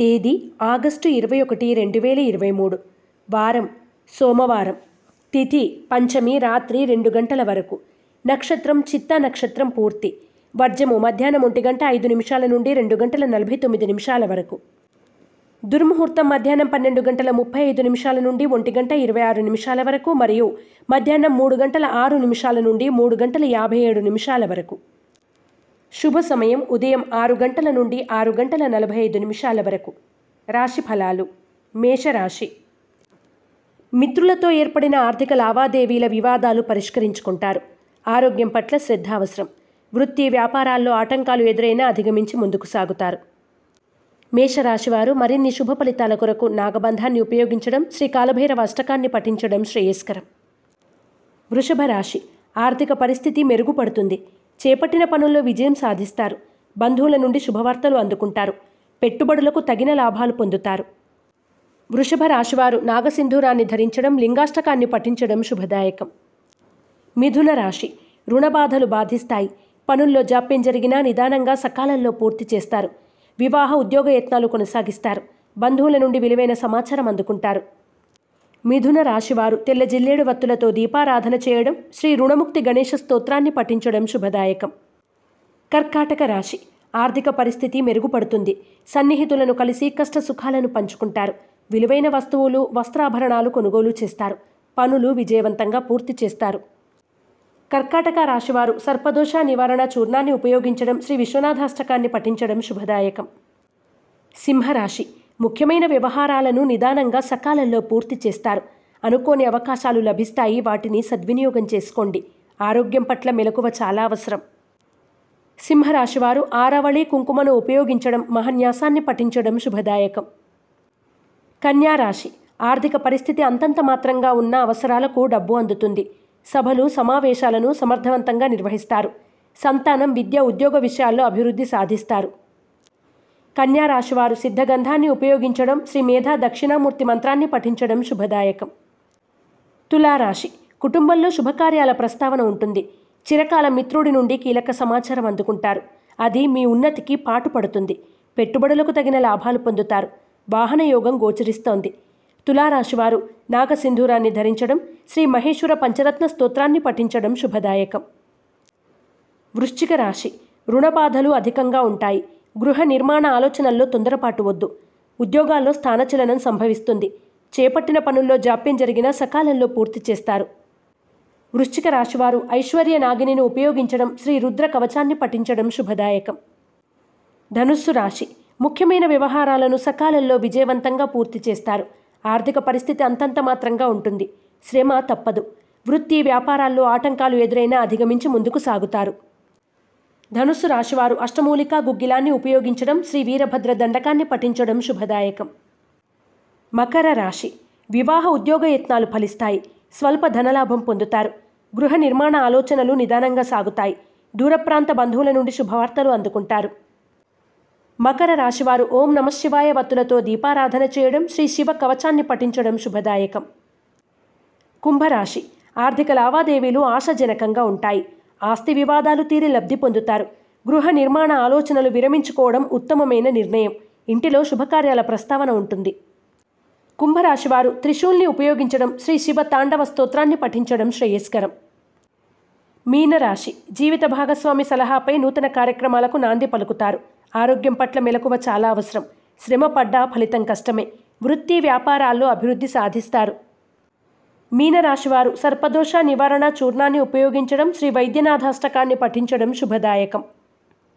తేదీ ఆగస్టు ఇరవై ఒకటి రెండు వేల ఇరవై మూడు. వారం సోమవారం. తిథి పంచమి రాత్రి రెండు గంటల వరకు. నక్షత్రం చిత్తా నక్షత్రం పూర్తి. వర్జము మధ్యాహ్నం ఒంటి గంట ఐదు నిమిషాల నుండి రెండు గంటల నలభై తొమ్మిది నిమిషాల వరకు. దుర్ముహూర్తం మధ్యాహ్నం పన్నెండు గంటల ముప్పై ఐదు నిమిషాల నుండి ఒంటి గంట ఇరవై ఆరు నిమిషాల వరకు మరియు మధ్యాహ్నం మూడు గంటల ఆరు నిమిషాల నుండి మూడు గంటల యాభై ఏడు నిమిషాల వరకు. శుభ సమయం ఉదయం ఆరు గంటల నుండి ఆరు గంటల నలభై ఐదు నిమిషాల వరకు. రాశి ఫలాలు. మేషరాశి. మిత్రులతో ఏర్పడిన ఆర్థిక లావాదేవీల వివాదాలు పరిష్కరించుకుంటారు. ఆరోగ్యం పట్ల శ్రద్ధ అవసరం. వృత్తి వ్యాపారాల్లో ఆటంకాలు ఎదురైనా అధిగమించి ముందుకు సాగుతారు. మేషరాశివారు మరిన్ని శుభ ఫలితాల కొరకు నాగబంధాన్ని ఉపయోగించడం శ్రీ కాలభైరవ అష్టకాన్ని పఠించడం శ్రేయస్కరం. వృషభ రాశి ఆర్థిక పరిస్థితి మెరుగుపడుతుంది. చేపట్టిన పనుల్లో విజయం సాధిస్తారు. బంధువుల నుండి శుభవార్తలు అందుకుంటారు. పెట్టుబడులకు తగిన లాభాలు పొందుతారు. వృషభ రాశివారు నాగసింధూరాన్ని ధరించడం లింగాష్టకాన్ని పఠించడం శుభదాయకం. మిథున రాశి రుణబాధలు బాధిస్తాయి. పనుల్లో జాప్యం జరిగినా నిదానంగా సకాలంలో పూర్తి చేస్తారు. వివాహ ఉద్యోగ యత్నాలు కొనసాగిస్తారు. బంధువుల నుండి విలువైన సమాచారం అందుకుంటారు. మిథున రాశివారు తెల్ల జిల్లేడు వత్తులతో దీపారాధన చేయడం శ్రీ రుణముక్తి గణేష స్తోత్రాన్ని పఠించడం శుభదాయకం. కర్కాటక రాశి ఆర్థిక పరిస్థితి మెరుగుపడుతుంది. సన్నిహితులను కలిసి కష్ట సుఖాలను పంచుకుంటారు. విలువైన వస్తువులు వస్త్రాభరణాలు కొనుగోలు చేస్తారు. పనులు విజయవంతంగా పూర్తి చేస్తారు. కర్కాటక రాశివారు సర్పదోష నివారణ చూర్ణాన్ని ఉపయోగించడం శ్రీ విశ్వనాథాష్టకాన్ని పఠించడం శుభదాయకం. సింహరాశి ముఖ్యమైన వ్యవహారాలను నిదానంగా సకాలంలో పూర్తి చేస్తారు. అనుకోని అవకాశాలు లభిస్తాయి. వాటిని సద్వినియోగం చేసుకోండి. ఆరోగ్యం పట్ల మెలకువ చాలా అవసరం. సింహరాశివారు ఆరవళి కుంకుమను ఉపయోగించడం మహన్యాసాన్ని పఠించడం శుభదాయకం. కన్యారాశి ఆర్థిక పరిస్థితి అంతంత మాత్రంగా ఉన్న అవసరాలకు డబ్బు అందుతుంది. సభలు సమావేశాలను సమర్థవంతంగా నిర్వహిస్తారు. సంతానం విద్య ఉద్యోగ విషయాల్లో అభివృద్ధి సాధిస్తారు. కన్యా రాశివారు సిద్ధగంధాన్ని ఉపయోగించడం శ్రీ మేధా దక్షిణామూర్తి మంత్రాన్ని పఠించడం శుభదాయకం. తులారాశి కుటుంబంలో శుభకార్యాల ప్రస్తావన ఉంటుంది. చిరకాల మిత్రుడి నుండి కీలక సమాచారం అందుకుంటారు. అది మీ ఉన్నతికి పాటుపడుతుంది పెట్టుబడులకు తగిన లాభాలు పొందుతారు. వాహన యోగం గోచరిస్తోంది. తులారాశివారు నాగసింధూరాన్ని ధరించడం శ్రీ మహేశ్వర పంచరత్న స్తోత్రాన్ని పఠించడం శుభదాయకం. వృశ్చిక రాశి రుణబాధలు అధికంగా ఉంటాయి. గృహ నిర్మాణ ఆలోచనల్లో తొందరపాటు వద్దు. ఉద్యోగాల్లో స్థానచలనం సంభవిస్తుంది. చేపట్టిన పనుల్లో జాప్యం జరిగినా సకాలంలో పూర్తి చేస్తారు. వృశ్చిక రాశివారు ఐశ్వర్య నాగినిని ఉపయోగించడం శ్రీ రుద్ర కవచాన్ని పఠించడం శుభదాయకం. ధనుస్సు రాశి ముఖ్యమైన వ్యవహారాలను సకాలంలో విజయవంతంగా పూర్తి చేస్తారు. ఆర్థిక పరిస్థితి అంతంత మాత్రంగా ఉంటుంది. శ్రమ తప్పదు. వృత్తి వ్యాపారాల్లో ఆటంకాలు ఎదురైనా అధిగమించి ముందుకు సాగుతారు. ధనుస్సు రాశివారు అష్టమూలికా గుగ్గిలాన్ని ఉపయోగించడం శ్రీ వీరభద్ర దండకాన్ని పఠించడం శుభదాయకం. మకర రాశి. వివాహ ఉద్యోగ యత్నాలు ఫలిస్తాయి. స్వల్ప ధనలాభం పొందుతారు. గృహ నిర్మాణ ఆలోచనలు నిదానంగా సాగుతాయి. దూర ప్రాంత బంధువుల నుండి శుభవార్తలు అందుకుంటారు. మకర రాశివారు ఓం నమశివాయ వత్తులతో దీపారాధన చేయడం శ్రీ శివ కవచాన్ని పఠించడం శుభదాయకం. కుంభరాశి. ఆర్థిక లావాదేవీలు ఆశాజనకంగా ఉంటాయి. ఆస్తి వివాదాలు తీరి లబ్ధి పొందుతారు. గృహ నిర్మాణ ఆలోచనలు విరమించుకోవడం ఉత్తమమైన నిర్ణయం. ఇంటిలో శుభకార్యాల ప్రస్తావన ఉంటుంది. కుంభరాశివారు త్రిశూల్ని ఉపయోగించడం శ్రీ శివ తాండవ స్తోత్రాన్ని పఠించడం శ్రేయస్కరం. మీనరాశి జీవిత భాగస్వామి సలహాపై నూతన కార్యక్రమాలకు నాంది పలుకుతారు. ఆరోగ్యం పట్ల మెలకువ చాలా అవసరం. శ్రమ పడ్డా ఫలితం కష్టమే. వృత్తి వ్యాపారాల్లో అభివృద్ధి సాధిస్తారు. మీనరాశివారు సర్పదోష నివారణ చూర్ణాన్ని ఉపయోగించడం శ్రీ వైద్యనాథాష్టకాన్ని పఠించడం శుభదాయకం.